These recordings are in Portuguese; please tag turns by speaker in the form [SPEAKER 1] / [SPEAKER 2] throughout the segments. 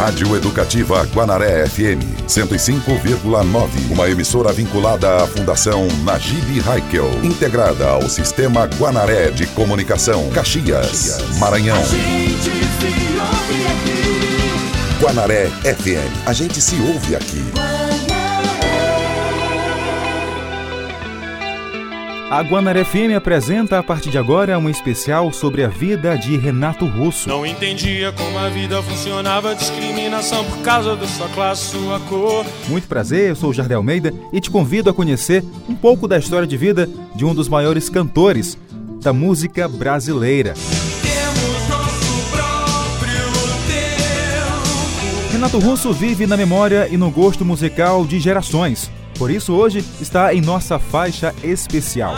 [SPEAKER 1] Rádio Educativa Guanaré FM 105,9. Uma emissora vinculada à Fundação Najib Haikel, integrada ao Sistema Guanaré de Comunicação, Caxias, Maranhão. Guanaré FM. A gente se ouve aqui.
[SPEAKER 2] A Guanaré FM apresenta a partir de agora um especial sobre a vida de Renato Russo.
[SPEAKER 3] Não entendia como a vida funcionava, discriminação por causa da sua classe, sua cor.
[SPEAKER 2] Muito prazer, eu sou o Jardel Almeida e te convido a conhecer um pouco da história de vida de um dos maiores cantores da música brasileira. Renato Russo vive na memória e no gosto musical de gerações. Por isso, hoje está em nossa faixa especial.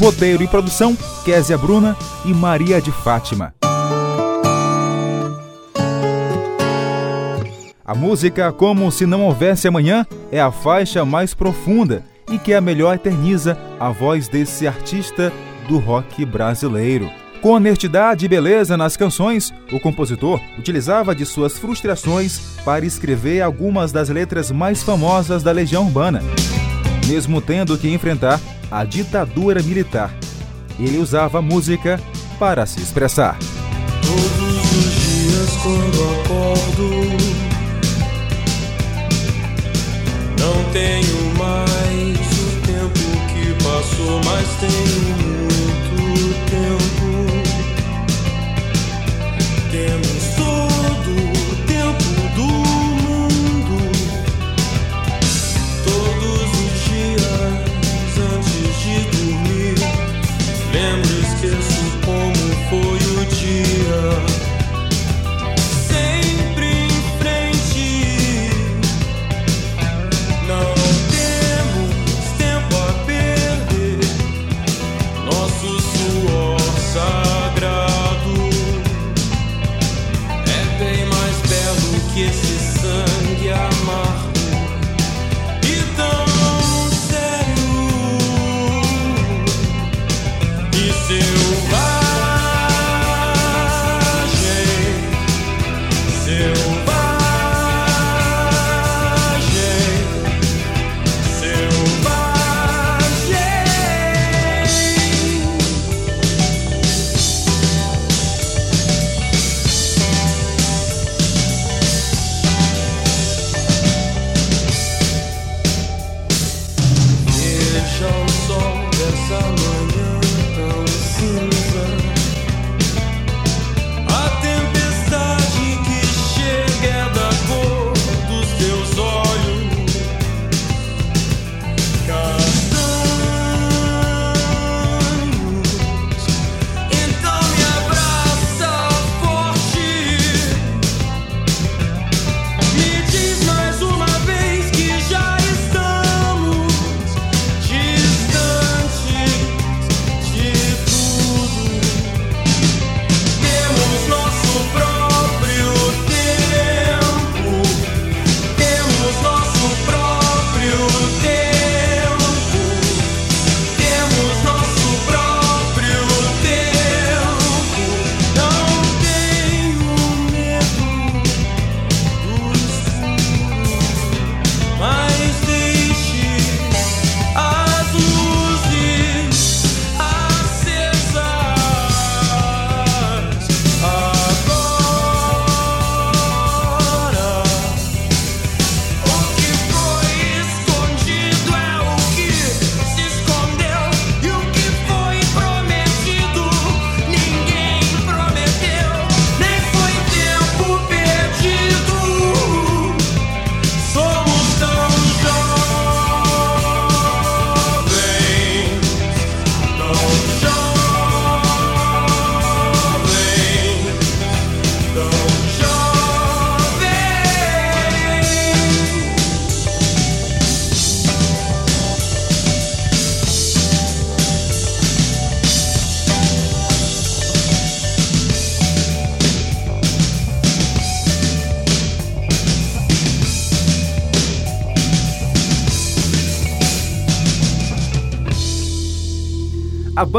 [SPEAKER 2] Roteiro e produção: Késia Bruna e Maria de Fátima. A música Como Se Não Houvesse Amanhã é a faixa mais profunda e que a melhor eterniza a voz desse artista do rock brasileiro. Com honestidade e beleza nas canções, o compositor utilizava de suas frustrações para escrever algumas das letras mais famosas da Legião Urbana, mesmo tendo que enfrentar a ditadura militar. Ele usava a música para se expressar.
[SPEAKER 3] Todos os dias quando acordo, não tenho mais o tempo que passou, mas tenho muito tempo.
[SPEAKER 2] damn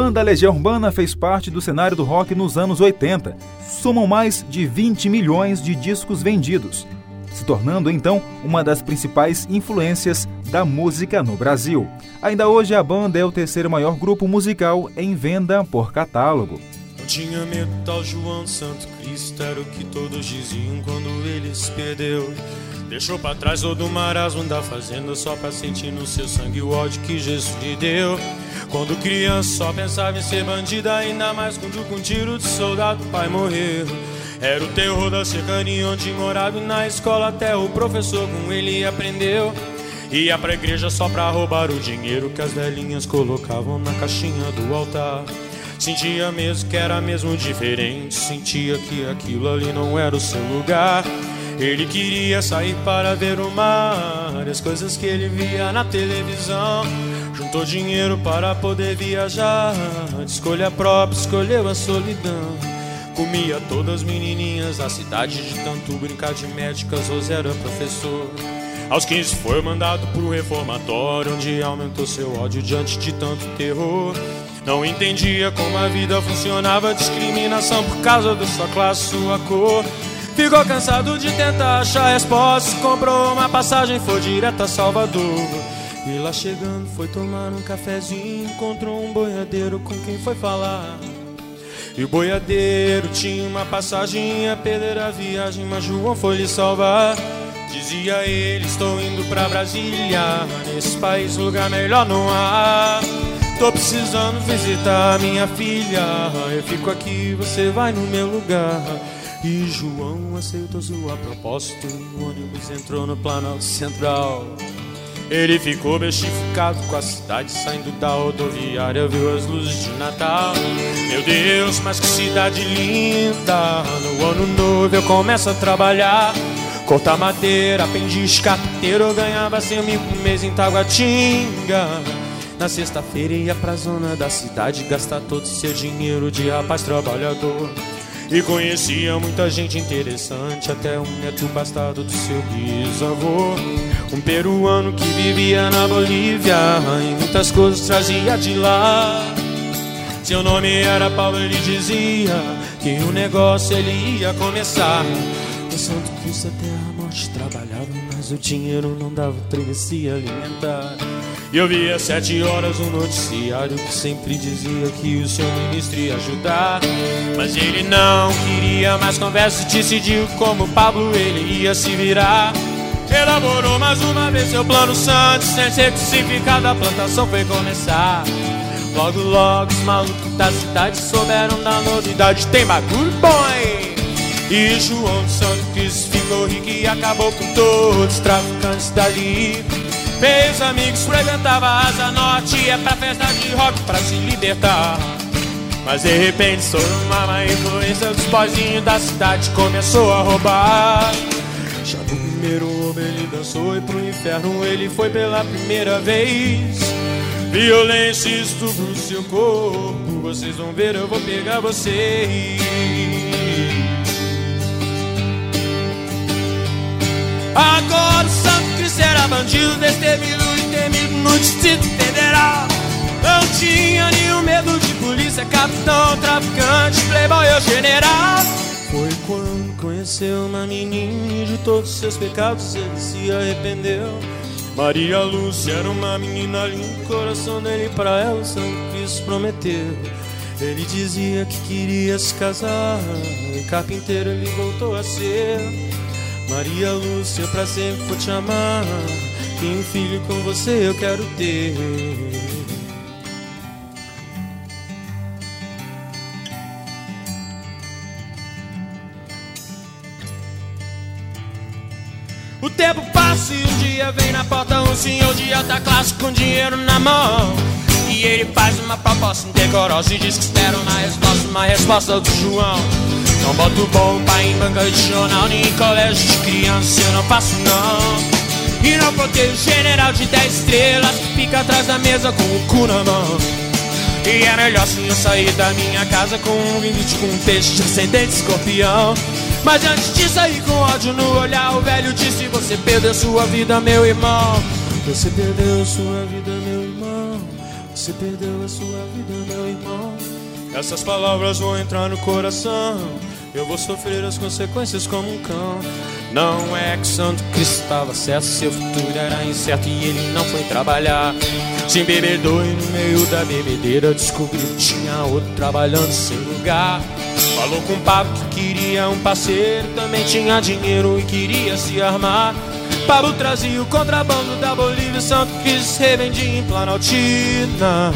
[SPEAKER 2] banda Legião Urbana fez parte do cenário do rock nos anos 80. Somam mais de 20 milhões de discos vendidos, se tornando então uma das principais influências da música no Brasil. Ainda hoje a banda é o terceiro maior grupo musical em venda por catálogo.
[SPEAKER 3] Tinha medo tal João Santo Cristo, era o que todos diziam quando ele se perdeu. Deixou pra trás todo o marasmo da fazenda Só pra sentir no seu sangue o ódio que Jesus lhe deu. Quando criança só pensava em ser bandida Ainda mais quando com tiro de soldado o pai morreu. Era o terror da cercania onde morava na escola até o professor com ele aprendeu. Ia pra igreja só pra roubar o dinheiro Que as velhinhas colocavam na caixinha do altar. Sentia mesmo que era mesmo diferente Sentia que aquilo ali não era o seu lugar ele queria sair para ver o mar, as coisas que ele via na televisão. Juntou dinheiro para poder viajar, de escolha própria, escolheu a solidão. Comia todas as menininhas da cidade, de tanto brincar de médicas, José era professor. Aos 15 foi mandado pro reformatório, onde aumentou seu ódio diante de tanto terror. Não entendia como a vida funcionava, discriminação por causa da sua classe, sua cor. Ficou cansado de tentar achar respostas. Comprou uma passagem, foi direto a Salvador. E lá chegando, foi tomar um cafezinho. Encontrou um boiadeiro com quem foi falar. E o boiadeiro tinha uma passagem a perder a viagem, mas João foi lhe salvar. Dizia ele: Estou indo pra Brasília. Nesse país, lugar melhor não há. Tô precisando visitar minha filha. Eu fico aqui, você vai no meu lugar. E João aceitou sua proposta. O ônibus entrou no Planalto Central. Ele ficou bestificado com a cidade saindo da rodoviária, viu as luzes de Natal. Meu Deus, mas que cidade linda! No ano novo eu começo a trabalhar. Cortar madeira, aprendiz carpinteiro, eu ganhava cem mil por mês em Taguatinga. Na sexta-feira ia pra zona da cidade gastar todo o seu dinheiro de rapaz trabalhador. E conhecia muita gente interessante, até um neto bastardo do seu bisavô. Um peruano que vivia na Bolívia e muitas coisas trazia de lá. Seu nome era Paulo, ele dizia que o negócio ele ia começar. No Santo Cristo até a morte trabalhava, mas o dinheiro não dava pra ele se alimentar. E eu via sete horas um noticiário que sempre dizia que o seu ministro ia ajudar. Mas ele não queria mais conversa e decidiu como Pablo ele ia se virar. Elaborou mais uma vez seu plano santo, sem ser crucificado, a plantação foi começar. Logo, logo, os malucos da cidade souberam da novidade. Tem bagulho, boy! E João de Santo Cristo ficou rico e acabou com todos os traficantes dali. Fez amigos, frequentava Asa Norte É pra festa de rock pra se libertar. Mas de repente, sob uma má influência dos boizinhos da cidade Começou a roubar. Já no primeiro homem ele dançou E pro inferno ele foi pela primeira vez. Violência e estupro seu corpo Vocês vão ver, eu vou pegar vocês Agora o Santo Cristo era bandido, destemido e temido no Distrito Federal. Não tinha nenhum medo de polícia, capitão, traficante, playboy ou general. Foi quando conheceu uma menina e de todos seus pecados ele se arrependeu. Maria Lúcia era uma menina linda, o coração dele pra ela o Santo Cristo prometeu. Ele dizia que queria se casar, e carpinteiro ele voltou a ser. Maria Lúcia, pra sempre vou te amar. E um filho com você eu quero ter. O tempo passa e um dia vem na porta um senhor de alta classe com dinheiro na mão. E ele faz uma proposta indecorosa e diz que espera uma resposta, uma resposta do João. Não boto bomba em banca de jornal nem em colégio de criança, eu não faço não. E não botei o general de 10 estrelas que fica atrás da mesa com o cu na mão. E é melhor se eu sair da minha casa com um limite com um peixe de ascendente escorpião. Mas antes de sair com ódio no olhar, o velho disse: Você perdeu sua vida, meu irmão. Você perdeu sua vida, meu irmão. Você perdeu a sua vida, meu irmão. Essas palavras vão entrar no coração. Eu vou sofrer as consequências como um cão. Não é que Santo Cristo estava certo, seu futuro era incerto e ele não foi trabalhar. Se embebedou e no meio da bebedeira descobriu que tinha outro trabalhando sem lugar. Falou com o Pablo que queria um parceiro, também tinha dinheiro e queria se armar. Pablo trazia o contrabando da Bolívia, Santo Cristo revendia em Planaltina.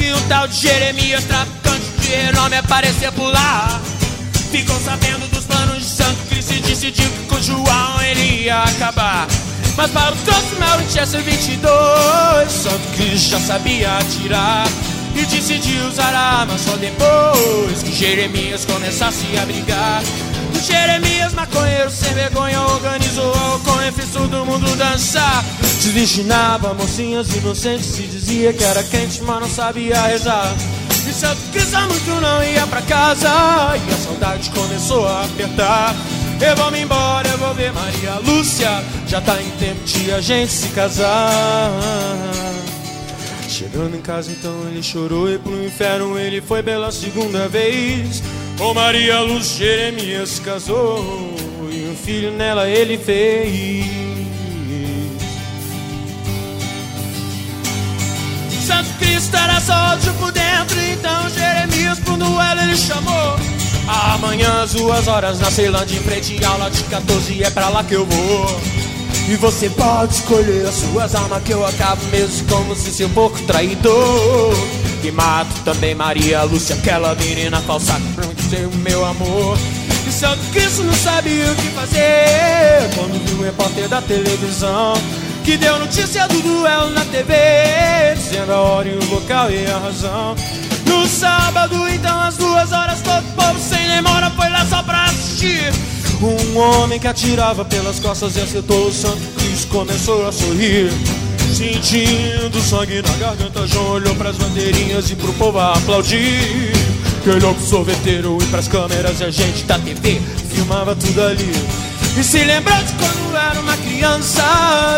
[SPEAKER 3] Que um tal de Jeremias, traficante de renome, apareceu por lá. Ficou sabendo dos planos de Santo Cristo e decidiu que com João ele ia acabar. Mas para o trouxe Winchester 22, Santo Cristo já sabia atirar. E decidiu usar a arma só depois que Jeremias começasse a brigar. Jeremias, maconheiro sem vergonha, organizou com e fez todo mundo dançar. Desvirginava mocinhas inocentes, se dizia que era quente, mas não sabia rezar. E Santo Cristo muito não ia pra casa, e a saudade começou a apertar. Eu vou me embora, eu vou ver Maria Lúcia, já tá em tempo de a gente se casar. Chegando em casa então ele chorou e pro inferno ele foi pela segunda vez. Com Maria Luz Jeremias casou e um filho nela ele fez. Santo Cristo era só ódio por dentro, então Jeremias pro duelo ele chamou. Amanhã às duas horas na Ceilândia em frente à aula de 14 é pra lá que eu vou. E você pode escolher as suas armas que eu acabo mesmo como se seu pouco traidor. E mato também Maria Lúcia, aquela menina falsa que ser o meu amor. E Santo Cristo não sabia o que fazer quando viu o repórter da televisão que deu notícia do duelo na TV, dizendo a hora e o local e a razão. No sábado, então, às duas horas, todo povo sem demora foi lá só pra assistir. Um homem que atirava pelas costas e acertou o Santo Cristo começou a sorrir. Sentindo sangue na garganta, João olhou pras bandeirinhas e pro povo aplaudir. Que olhou pro sorveteiro e pras câmeras e a gente da TV filmava tudo ali. E se lembrou de quando era uma criança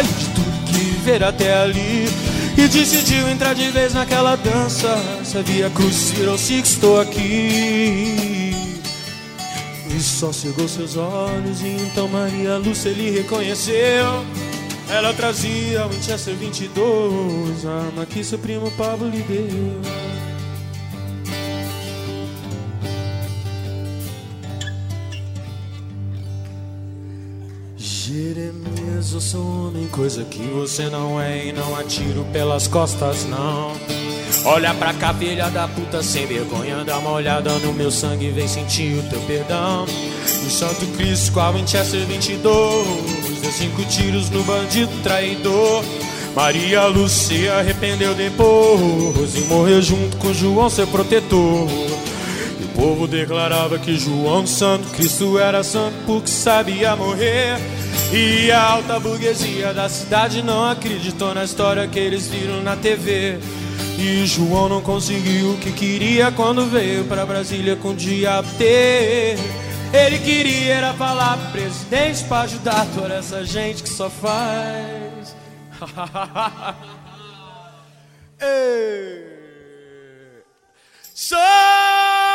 [SPEAKER 3] e de tudo que ver até ali. E decidiu entrar de vez naquela dança. Sabia cruz, virou se estou aqui. E só cegou seus olhos e então Maria Lúcia ele reconheceu. Ela trazia o Winchester 22, a arma que seu primo Pablo lhe deu. Jeremias, eu sou homem, coisa que você não é e não atiro pelas costas, não. Olha pra cá, filha da puta, sem vergonha, dá uma olhada no meu sangue, vem sentir o teu perdão. O Santo Cristo a Winchester 22, deu cinco tiros no bandido traidor. Maria Lúcia arrependeu depois e morreu junto com João, seu protetor. O povo declarava que João Santo Cristo era santo porque sabia morrer. E a alta burguesia da cidade não acreditou na história que eles viram na TV. E João não conseguiu o que queria quando veio pra Brasília com o diabo ter. Ele queria era falar pro presidente pra ajudar toda essa gente que só faz. Ei. Só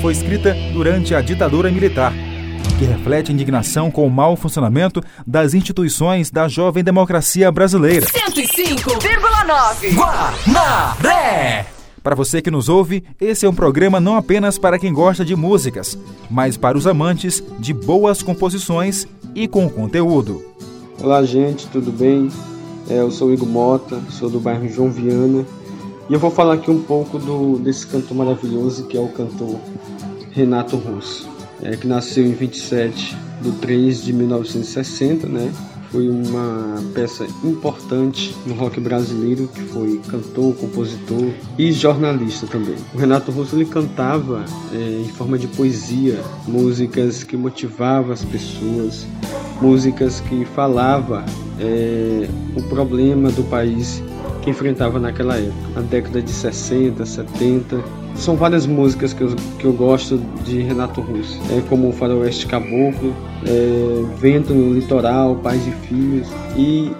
[SPEAKER 2] foi escrita durante a ditadura militar, que reflete indignação com o mau funcionamento das instituições da jovem democracia brasileira.
[SPEAKER 4] 105,9 Guanaré.
[SPEAKER 2] Para você que nos ouve, esse é um programa não apenas para quem gosta de músicas, mas para os amantes de boas composições e com conteúdo.
[SPEAKER 5] Olá, gente, tudo bem? É, eu sou Igor Mota, sou do bairro João Viana e eu vou falar aqui um pouco do, desse cantor maravilhoso que é o cantor Renato Russo, é, que nasceu em 27 de 3 de 1960, né? Foi uma peça importante no rock brasileiro, que foi cantor, compositor e jornalista também. O Renato Russo ele cantava é, em forma de poesia, músicas que motivavam as pessoas, músicas que falava é, o problema do país que enfrentava naquela época, na década de 60, 70. São várias músicas que eu, que eu gosto de Renato Russo, é, como Faroeste Caboclo, é, Vento no Litoral, Pais e Filhos. E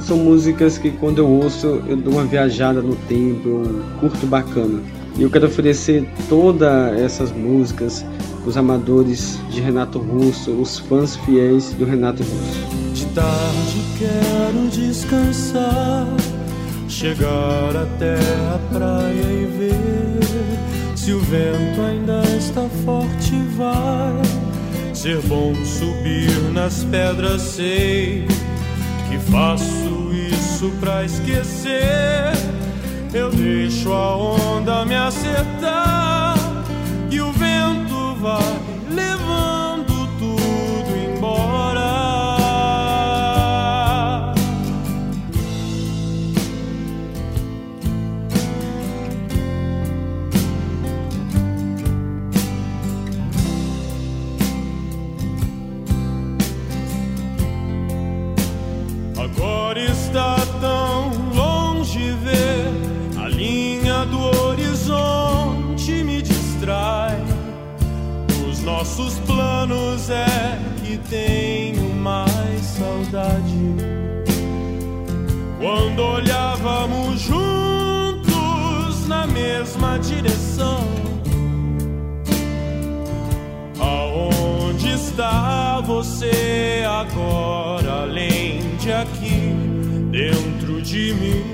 [SPEAKER 5] são músicas que quando eu ouço eu dou uma viajada no tempo, eu curto bacana. E eu quero oferecer todas essas músicas os amadores de Renato Russo, os fãs fiéis do Renato Russo.
[SPEAKER 3] De tarde quero descansar chegar até a praia e ver se o vento ainda está forte. Vai ser bom subir nas pedras. Sei que faço isso pra esquecer. Eu deixo a onda me acertar e o vento vai nossos planos é que tenho mais saudade. Quando olhávamos juntos na mesma direção, aonde está você agora, além de aqui, dentro de mim?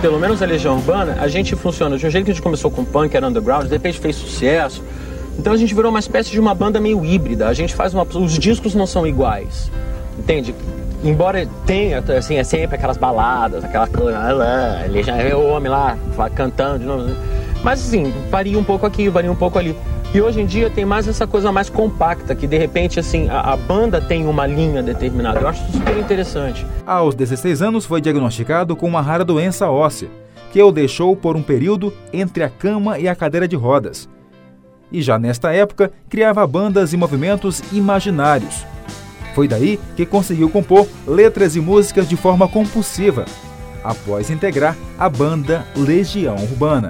[SPEAKER 6] Pelo menos a Legião Urbana, a gente funciona de um jeito que a gente começou com punk, era underground, de repente fez sucesso. Então a gente virou uma espécie de uma banda meio híbrida. A gente faz uma. Os discos não são iguais. Entende? Embora tenha, assim, é sempre aquelas baladas, aquela coisa. Ah, ele é o homem lá cantando. Mas assim, varia um pouco aqui, varia um pouco ali. E hoje em dia tem mais essa coisa mais compacta, que de repente assim a, a, banda tem uma linha determinada. Eu acho super interessante.
[SPEAKER 2] Aos 16 anos foi diagnosticado com uma rara doença óssea, que o deixou por um período entre a cama e a cadeira de rodas. E já nesta época criava bandas e movimentos imaginários. Foi daí que conseguiu compor letras e músicas de forma compulsiva, após integrar a banda Legião Urbana.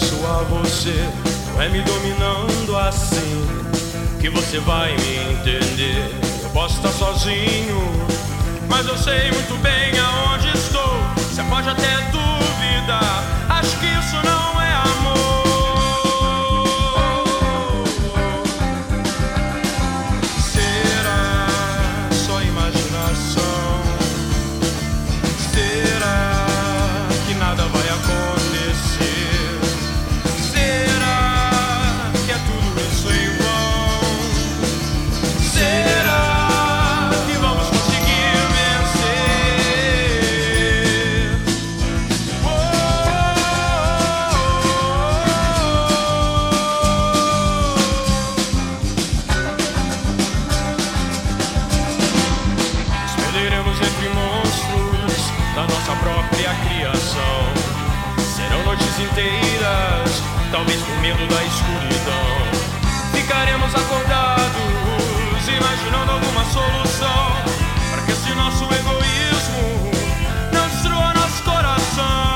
[SPEAKER 3] Pertenço a você. Não é me dominando assim que você vai me entender. Eu posso estar sozinho, mas eu sei muito bem aonde estou. Você pode até duvidar, nossa própria criação. Serão noites inteiras, talvez com medo da escuridão. Ficaremos acordados, imaginando alguma solução para que esse nosso egoísmo não destrua nosso coração.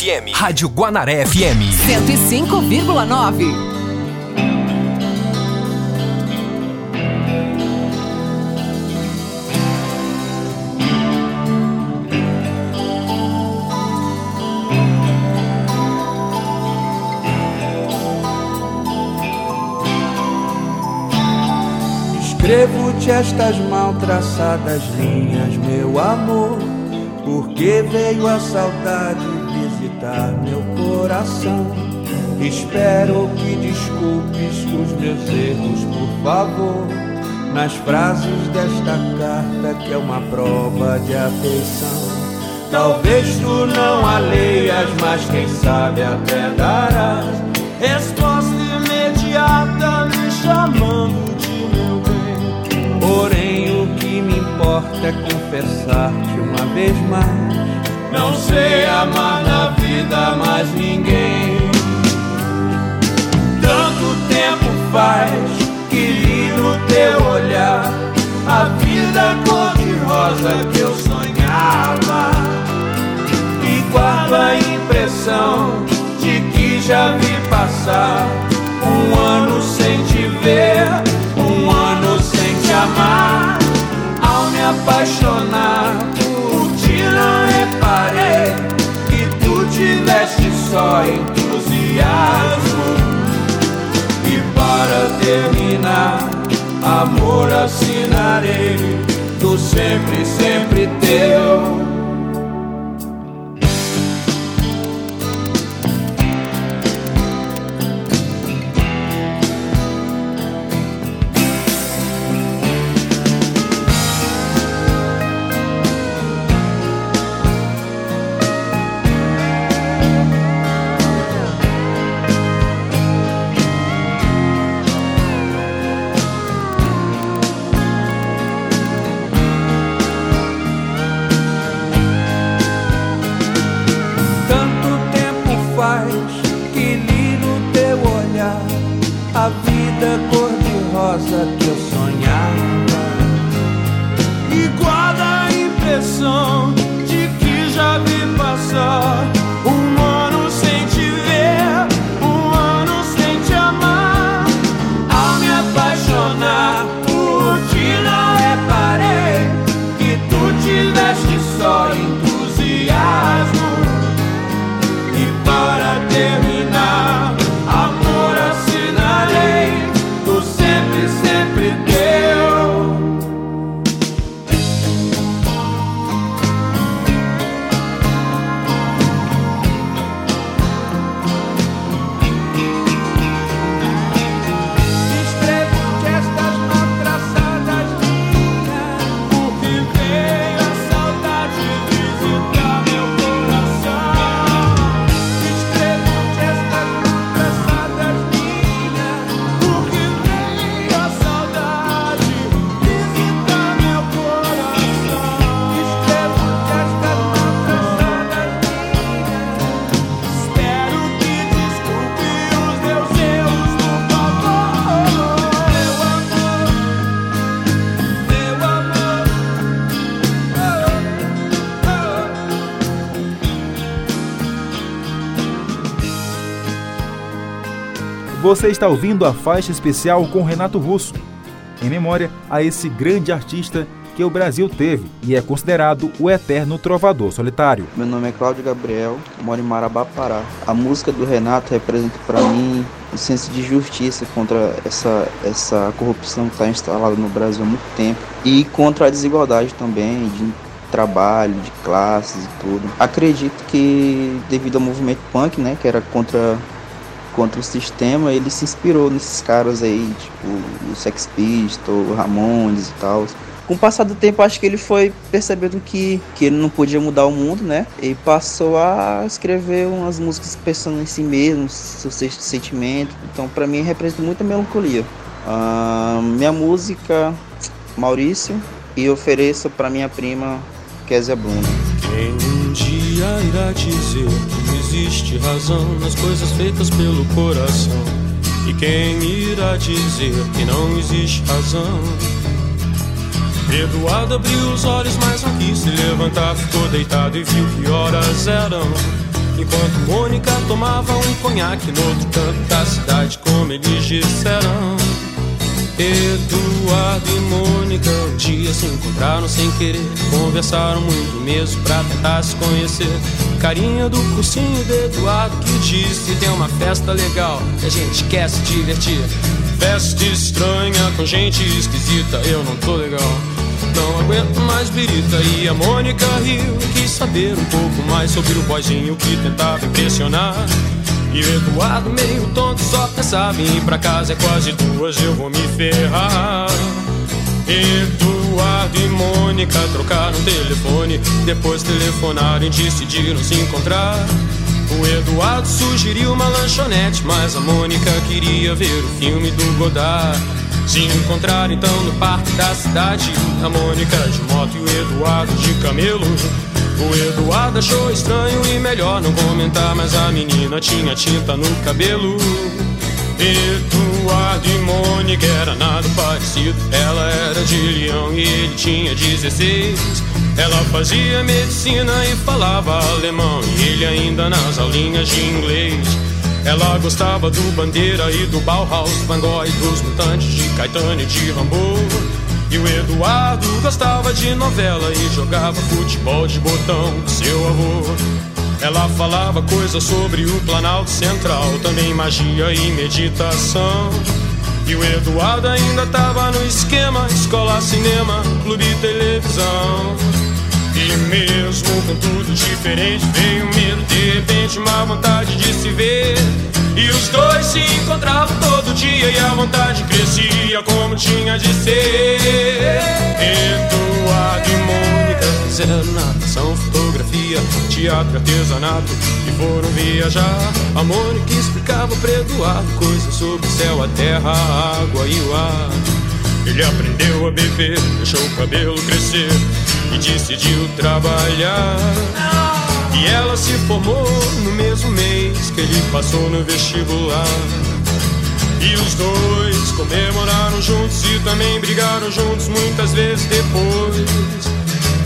[SPEAKER 4] FM. Rádio Guanaré FM. 105,9.
[SPEAKER 7] Escrevo-te estas mal traçadas linhas, meu amor, porque veio a saudade meu coração. Espero que desculpes os meus erros, por favor. Nas frases desta carta, que é uma prova de afeição. Talvez tu não a leias, mas quem sabe até darás resposta imediata me chamando de meu bem. Porém, o que me importa é confessar-te uma vez mais. Não sei amar na vida mais ninguém. Tanto tempo faz que li no teu olhar a vida cor-de-rosa que eu sonhava. E guardo a impressão de que já vi passar um ano sem te ver, um ano sem te amar. Ao me apaixonar só entusiasmo. E para terminar, amor assinarei do sempre, sempre teu.
[SPEAKER 2] Você está ouvindo a faixa especial com Renato Russo, em memória a esse grande artista que o Brasil teve e é considerado o eterno trovador solitário.
[SPEAKER 8] Meu nome é Cláudio Gabriel, moro em Marabá, Pará. A música do Renato representa para mim um senso de justiça contra essa, essa corrupção que está instalada no Brasil há muito tempo e contra a desigualdade também de trabalho, de classes e tudo. Acredito que devido ao movimento punk, né, que era contra contra o sistema, ele se inspirou nesses caras aí, tipo o Sex Pistols, Ramones e tal. Com o passar do tempo, acho que ele foi percebendo que, que ele não podia mudar o mundo, né? E passou a escrever umas músicas pensando em si mesmo, seu sentimento. Então, para mim, representa muita melancolia. Uh, minha música, Maurício, e ofereço para minha prima, Késia Bruna.
[SPEAKER 3] Quem um dia irá dizer existe razão nas coisas feitas pelo coração. E quem irá dizer que não existe razão? Eduardo abriu os olhos, mas não quis se levantar. Ficou deitado e viu que horas eram. Enquanto Mônica tomava um conhaque no outro canto da cidade, como eles disseram. Eduardo e Mônica um dia se encontraram sem querer. Conversaram muito mesmo pra tentar se conhecer. Carinha do cursinho de Eduardo que disse: Tem uma festa legal e a gente quer se divertir. Festa estranha com gente esquisita, eu não tô legal. não aguento mais birita. E a Mônica riu e quis saber um pouco mais sobre o boizinho que tentava impressionar. E o Eduardo, meio tonto, só pensava em ir pra casa. É quase duas, eu vou me ferrar. Eduardo e Mônica trocaram telefone. Depois telefonaram e decidiram se encontrar. O Eduardo sugeriu uma lanchonete, mas a Mônica queria ver o filme do Godard. Se encontraram então no parque da cidade, a Mônica de moto e o Eduardo de camelo. O Eduardo achou estranho e melhor não comentar, mas a menina tinha tinta no cabelo. Eduardo e Mônica era nada parecido. Ela era de leão e ele tinha 16. Ela fazia medicina e falava alemão. E ele ainda nas aulinhas de inglês. Ela gostava do Bandeira e do Bauhaus, Van Gogh e dos Mutantes, de Caetano e de Rambo. E o Eduardo gostava de novela e jogava futebol de botão com seu avô. Ela falava coisas sobre o Planalto Central, também magia e meditação. E o Eduardo ainda tava no esquema: escola, cinema, clube televisão. E mesmo com tudo diferente, veio medo, de repente, uma vontade de se ver. E os dois se encontravam todo dia e a vontade crescia como tinha de ser. Eduardo e Mônica fizeram natação, fotografia, teatro, artesanato e foram viajar. A Mônica explicava para Eduardo coisas sobre o céu, a terra, a água e o ar. Ele aprendeu a beber, deixou o cabelo crescer e decidiu trabalhar. E ela se formou no mesmo mês que ele passou no vestibular. E os dois comemoraram juntos e também brigaram juntos muitas vezes depois.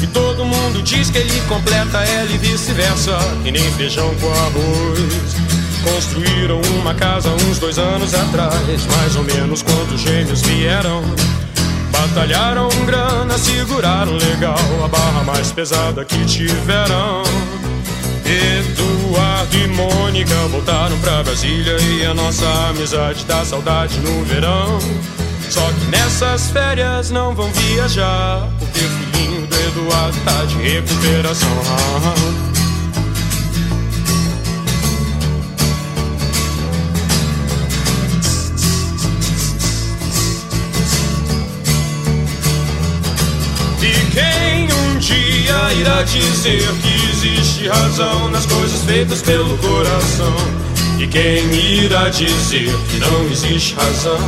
[SPEAKER 3] E todo mundo diz que ele completa ela e vice-versa, e nem feijão com arroz. Construíram uma casa uns dois anos atrás, mais ou menos quando os gêmeos vieram. Batalharam grana, seguraram legal a barra mais pesada que tiveram. Eduardo e Mônica voltaram pra Brasília e a nossa amizade dá saudade no verão. Só que nessas férias não vão viajar, porque o filhinho do Eduardo tá de recuperação. Quem um dia irá dizer que existe razão nas coisas feitas pelo coração? E quem irá dizer que não existe razão?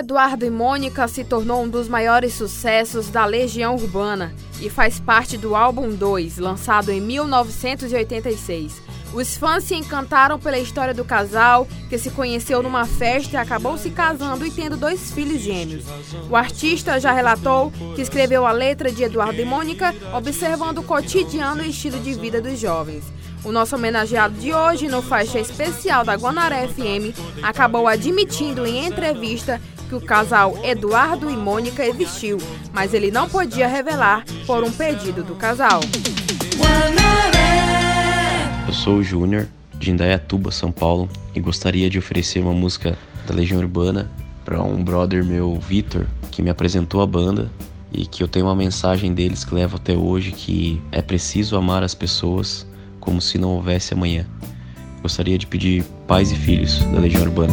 [SPEAKER 9] Eduardo e Mônica se tornou um dos maiores sucessos da Legião Urbana e faz parte do álbum 2, lançado em 1986. Os fãs se encantaram pela história do casal, que se conheceu numa festa e acabou se casando e tendo dois filhos gêmeos. O artista já relatou que escreveu a letra de Eduardo e Mônica observando o cotidiano e estilo de vida dos jovens. O nosso homenageado de hoje, no faixa especial da Guanaré FM, acabou admitindo em entrevista que o casal Eduardo e Mônica existiu, mas ele não podia revelar por um pedido do casal.
[SPEAKER 10] Eu sou o Júnior, de Indaiatuba, São Paulo, e gostaria de oferecer uma música da Legião Urbana para um brother meu, Vitor, que me apresentou a banda e que eu tenho uma mensagem deles que levo até hoje que é preciso amar as pessoas como se não houvesse amanhã. Gostaria de pedir Pais e Filhos da Legião Urbana.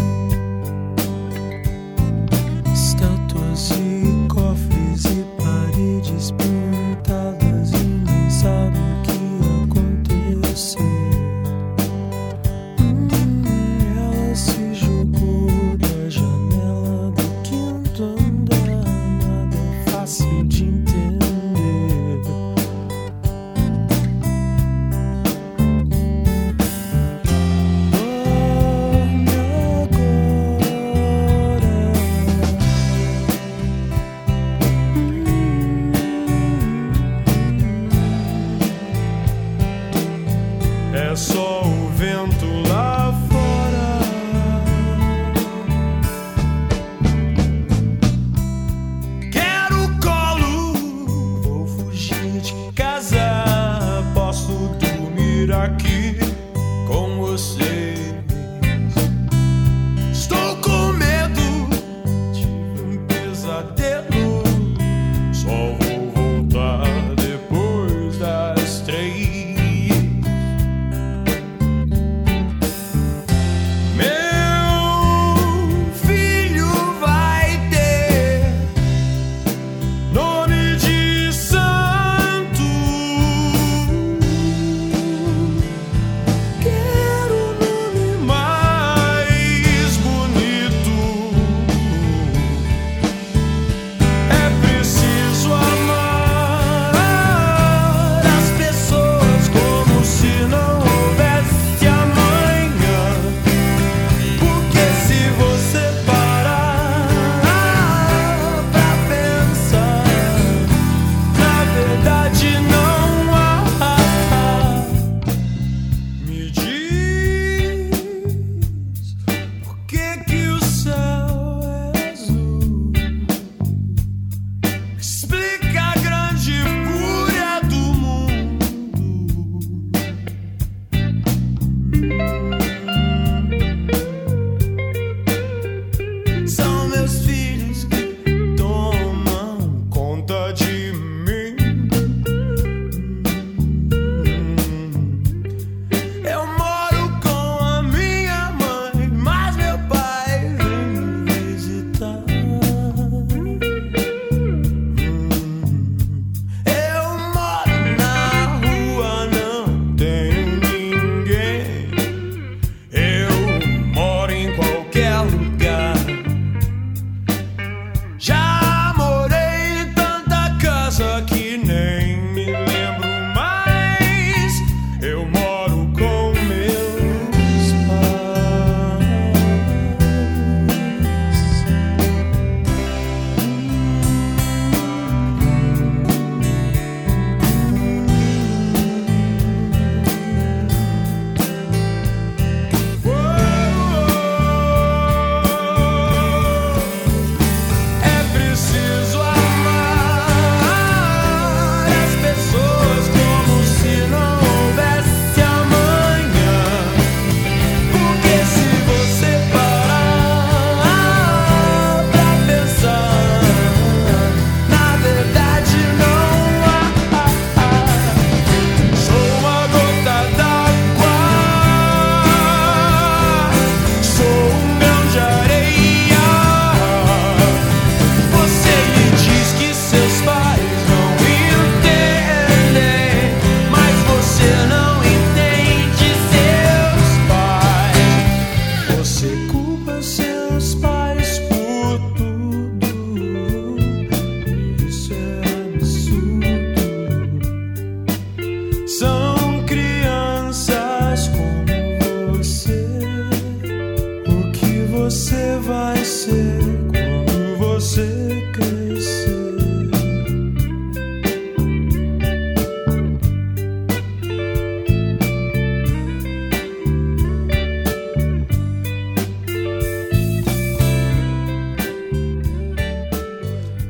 [SPEAKER 3] Você vai ser quando você crescer.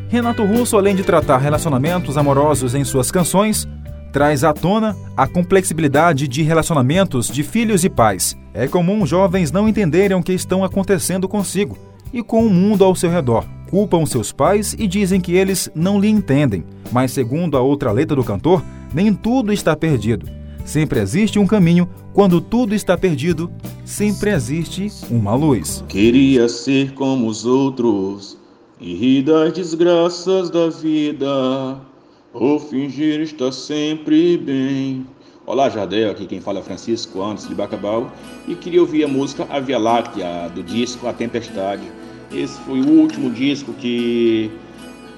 [SPEAKER 2] Renato Russo, além de tratar relacionamentos amorosos em suas canções, traz à tona a complexibilidade de relacionamentos de filhos e pais. É comum jovens não entenderem o que estão acontecendo consigo e com o mundo ao seu redor. Culpam seus pais e dizem que eles não lhe entendem. Mas, segundo a outra letra do cantor, nem tudo está perdido. Sempre existe um caminho. Quando tudo está perdido, sempre existe uma luz.
[SPEAKER 11] Queria ser como os outros e rir das desgraças da vida ou fingir estar sempre bem. Olá, Jardel, aqui quem fala é Francisco Anderson de Bacabal e queria ouvir a música A Via Láctea, do disco A Tempestade. Esse foi o último disco que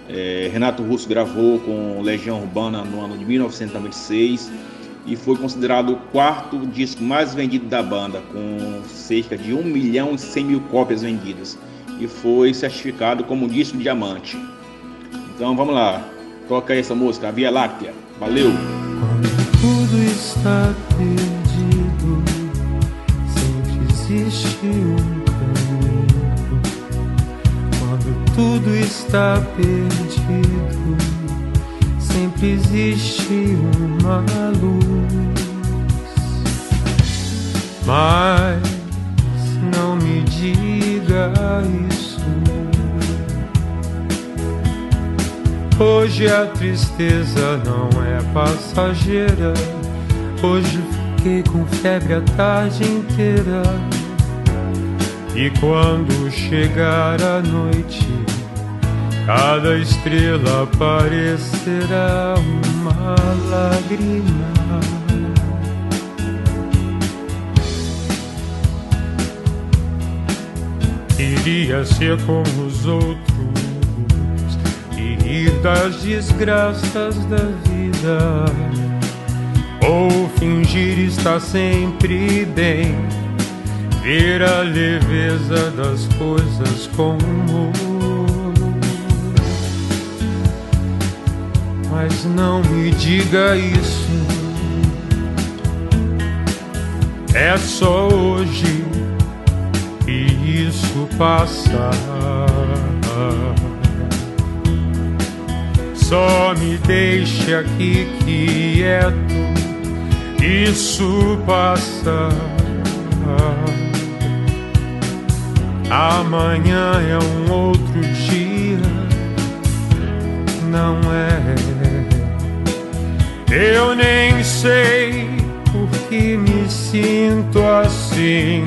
[SPEAKER 11] é, Renato Russo gravou com Legião Urbana no ano de 1996 e foi considerado o quarto disco mais vendido da banda, com cerca de 1 milhão e 100 mil cópias vendidas e foi certificado como disco diamante. Então vamos lá, toca essa música, a Via Láctea. Valeu!
[SPEAKER 3] Quando tudo está perdido, sempre existe um caminho. Quando tudo está perdido, sempre existe uma luz. Mas não me diga isso. Hoje a tristeza não é passageira. Hoje fiquei com febre a tarde inteira. E quando chegar a noite, cada estrela parecerá uma lágrima. Queria ser como os outros e das desgraças da vida, ou fingir estar sempre bem, ver a leveza das coisas com. Mas não me diga isso, é só hoje e isso passa. Só me deixe aqui quieto, isso passa. Amanhã é um outro dia, não é? Eu nem sei por que me sinto assim.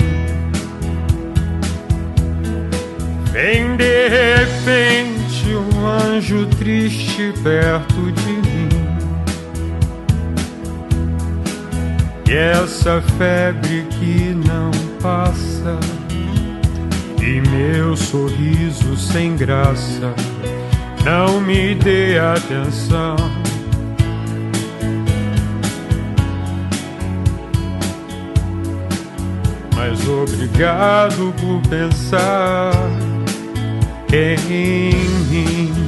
[SPEAKER 3] Vem de repente um anjo triste perto de mim. E essa febre que não passa, e meu sorriso sem graça, não me dê atenção. Mas obrigado por pensar em mim.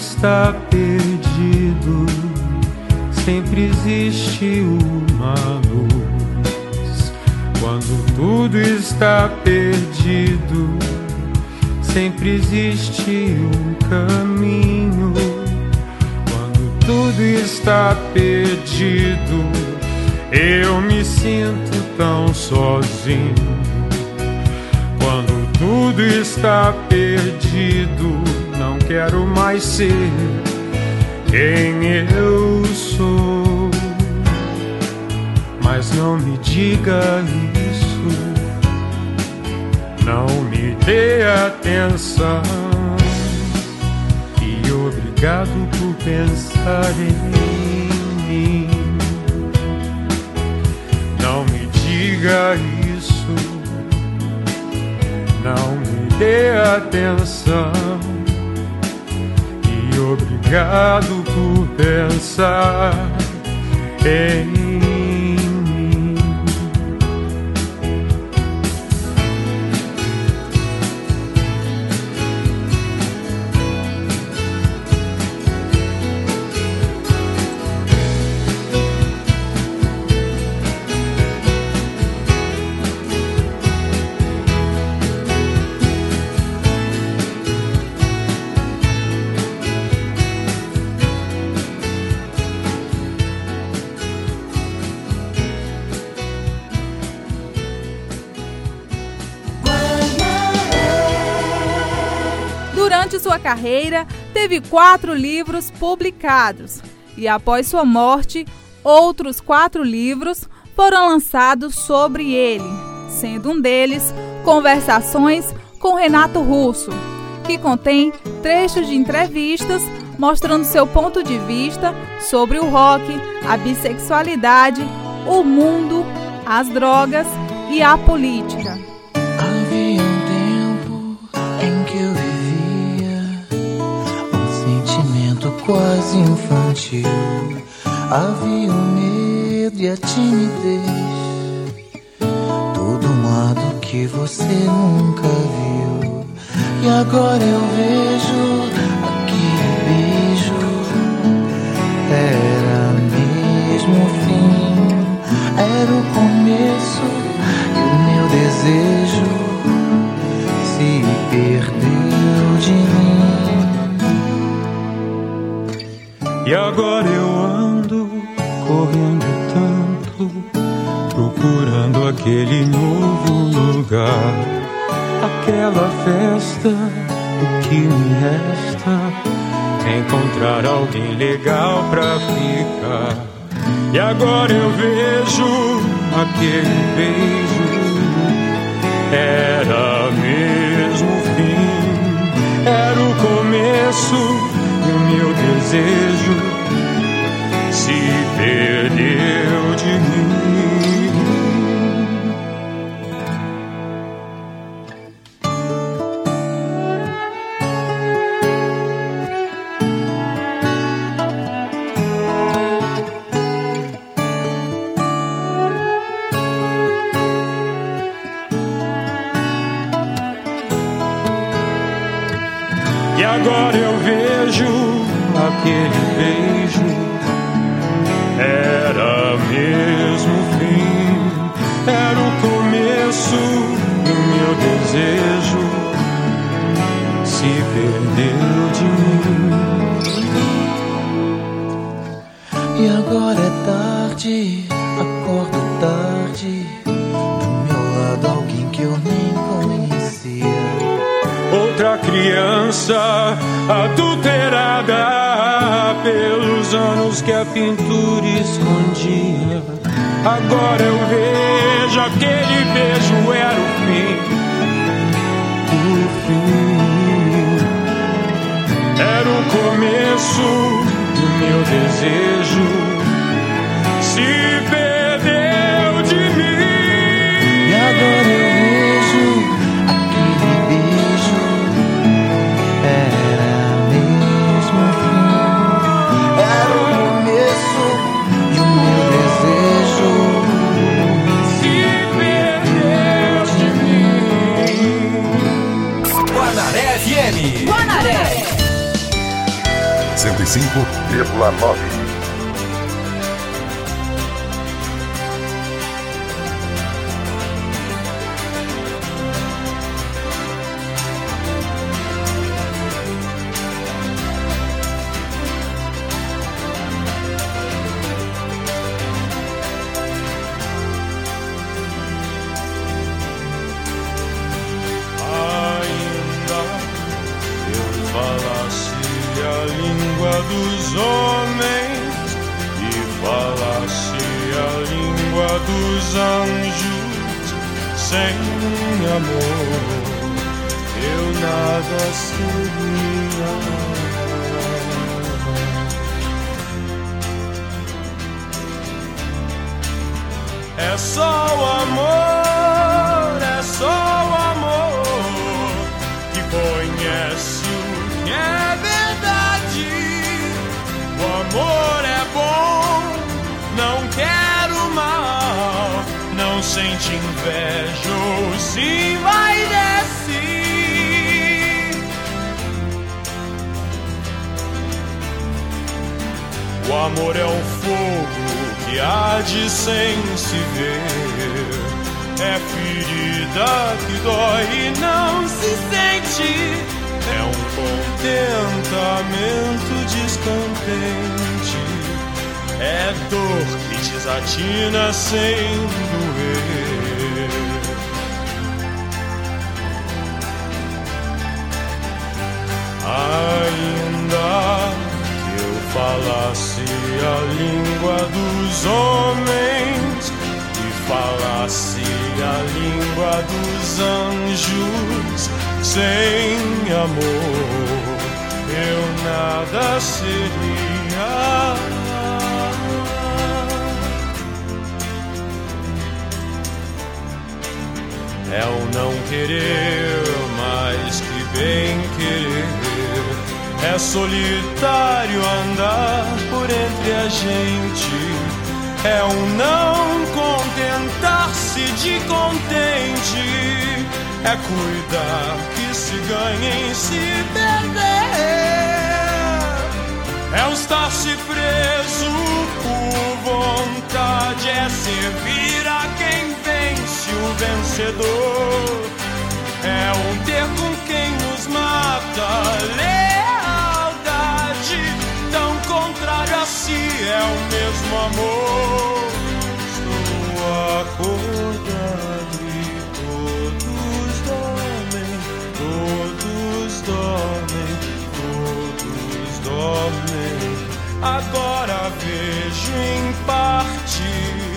[SPEAKER 3] Está perdido, sempre existe uma luz. Quando tudo está perdido, sempre existe um caminho. Quando tudo está perdido, eu me sinto tão sozinho. Quando tudo está perdido, quero mais ser quem eu sou. Mas não me diga isso, não me dê atenção. E obrigado por pensar em mim. Não me diga isso não me dê atenção. Obrigado por pensar em
[SPEAKER 12] carreira, teve quatro livros publicados e, após sua morte, outros quatro livros foram lançados sobre ele, sendo um deles Conversações com Renato Russo, que contém trechos de entrevistas mostrando seu ponto de vista sobre o rock, a bissexualidade, o mundo, as drogas e a política.
[SPEAKER 13] Quase infantil. Havia o medo e a timidez, todo lado que você nunca viu. E agora eu vejo aquele beijo. Era mesmo o fim, era o começo e o meu desejo se perdeu de mim.
[SPEAKER 3] E agora eu ando correndo tanto, procurando aquele novo lugar, aquela festa. O que me resta encontrar alguém legal pra ficar. E agora eu vejo aquele beijo. Era mesmo o fim, era o começo desejo se perdeu aquele beijo. Era mesmo o fim, era o começo do meu desejo. Se perdeu de mim.
[SPEAKER 13] E agora é tarde, acordo tarde. Do meu lado, alguém que eu nem conhecia.
[SPEAKER 3] Outra criança adulterada que a pintura escondia. Agora eu vejo aquele beijo era o fim. O fim era o começo do meu desejo.
[SPEAKER 1] 105,9.
[SPEAKER 3] Só o amor, é só o amor que conhece o que é verdade. O amor é bom, não quero mal, não sente inveja ou se vai descer. O amor é um fogo que arde sem se ver. É ferida que dói e não se sente. É um contentamento descontente. É dor que desatina sem doer. Falasse a língua dos homens e falasse a língua dos anjos, sem amor eu nada seria. É o não querer mais que bem querer. É solitário andar por entre a gente. É o não contentar-se de contente. É cuidar que se ganha em se perder. É o estar-se preso por vontade. É servir a quem vence o vencedor. É o ter com quem nos mata. O mesmo amor. Estou acordado e todos dormem, todos dormem, todos dormem. Agora vejo em parte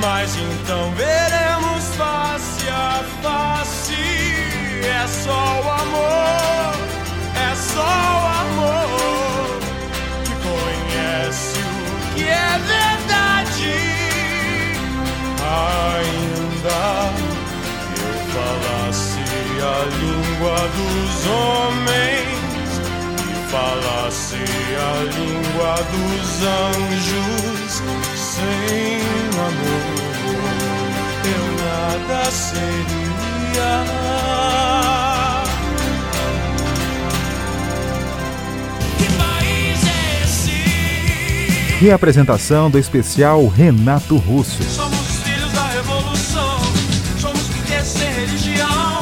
[SPEAKER 3] mas então veremos face a face. É só o amor, é só o amor é verdade. Ainda que eu falasse a língua dos homens e falasse a língua dos anjos sem amor eu nada seria. Esse?
[SPEAKER 2] E a apresentação do especial Renato Russo.
[SPEAKER 3] Somos filhos da revolução, somos porque sem religião.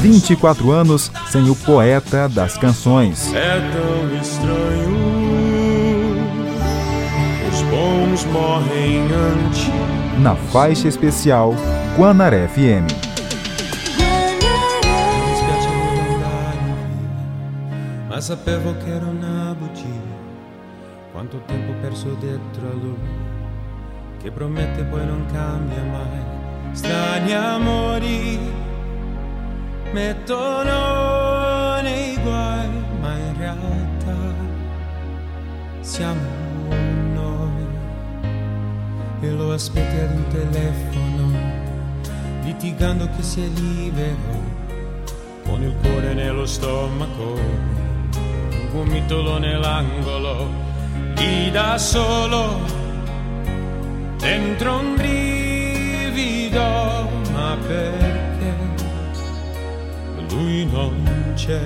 [SPEAKER 2] 24 anos sem o poeta das canções.
[SPEAKER 3] É tão estranho. Os bons morrem antes.
[SPEAKER 2] Na faixa especial Guanaré FM.
[SPEAKER 7] Mi spiace non andare via, ma Quanto tempo perso dietro a lui, che promette poi non cambia mai. Strani amori mettono nei guai, ma in realtà siamo noi. E lo aspetti ad un telefono, litigando che sei libero con il cuore nello stomaco, un gomitolo nell'angolo, lì da solo, dentro un brivido, ma perché lui non c'è?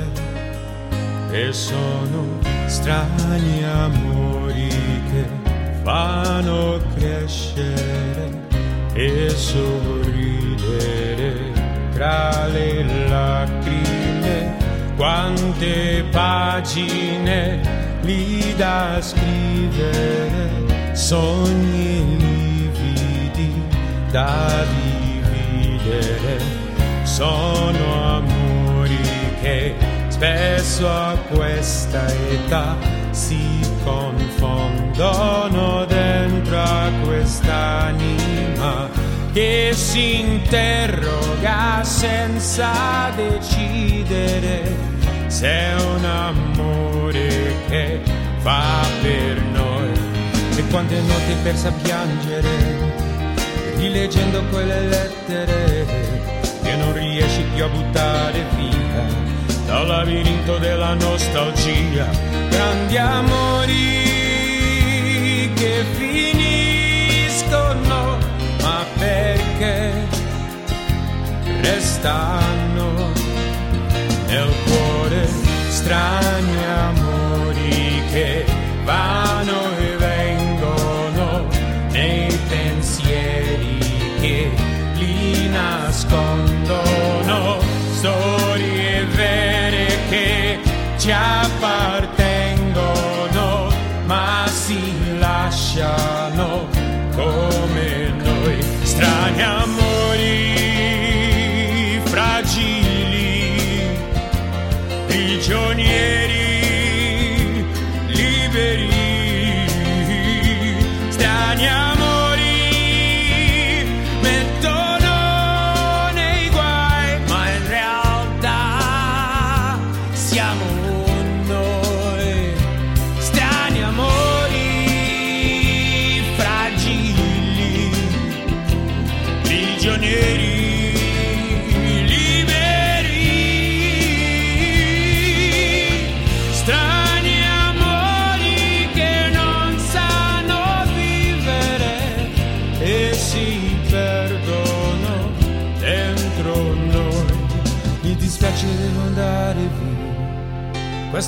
[SPEAKER 7] E sono strani amori che fanno crescere e sorridere tra le lacrime. Quante pagine lì da scrivere sogni lividi da dividere. Sono amori che spesso a questa età si confondono dentro a quest'anima che si interroga senza decidere se è un amore che fa per noi. E quante notti persa a piangere rileggendo quelle lettere che non riesci più a buttare via dal labirinto della nostalgia. Grandi amori che finiscono ma perché restano nel cuore strani amori che vanno e vengono nei pensieri che li nascondono. Storie vere che ci appartengono ma si lasciano come noi. Strani amori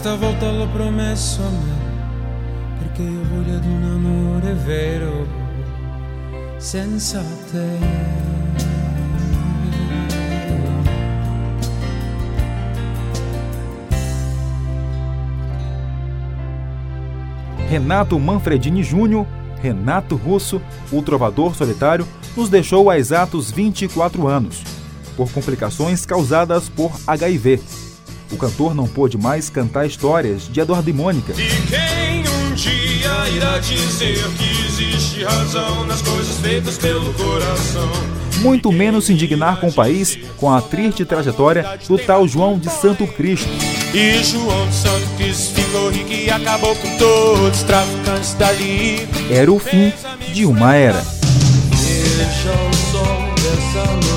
[SPEAKER 3] via, questa volta l'ho promesso a me, perché io voglio ad un amore vero, senza te.
[SPEAKER 2] Renato Manfredini Júnior, Renato Russo, o trovador solitário, nos deixou há exatos 24 anos, por complicações causadas por HIV. O cantor não pôde mais cantar histórias de Eduardo e Mônica.
[SPEAKER 3] E quem um dia irá dizer que existe razão nas coisas feitas pelo coração?
[SPEAKER 2] Muito menos se indignar com o país com a triste trajetória do tal João de Santo Cristo.
[SPEAKER 3] E João de Santo Cristo ficou rico e acabou com todos os traficantes dali.
[SPEAKER 2] Era o fim de uma era.
[SPEAKER 3] Veja o sol dessa cinza.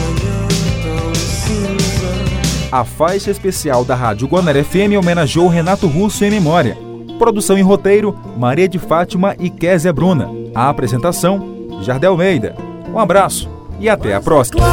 [SPEAKER 2] A faixa especial da Rádio Guanaré FM homenageou Renato Russo em memória. Produção e roteiro, Maria de Fátima e Kézia Bruna. A apresentação, Jardel Almeida. Um abraço e até a próxima.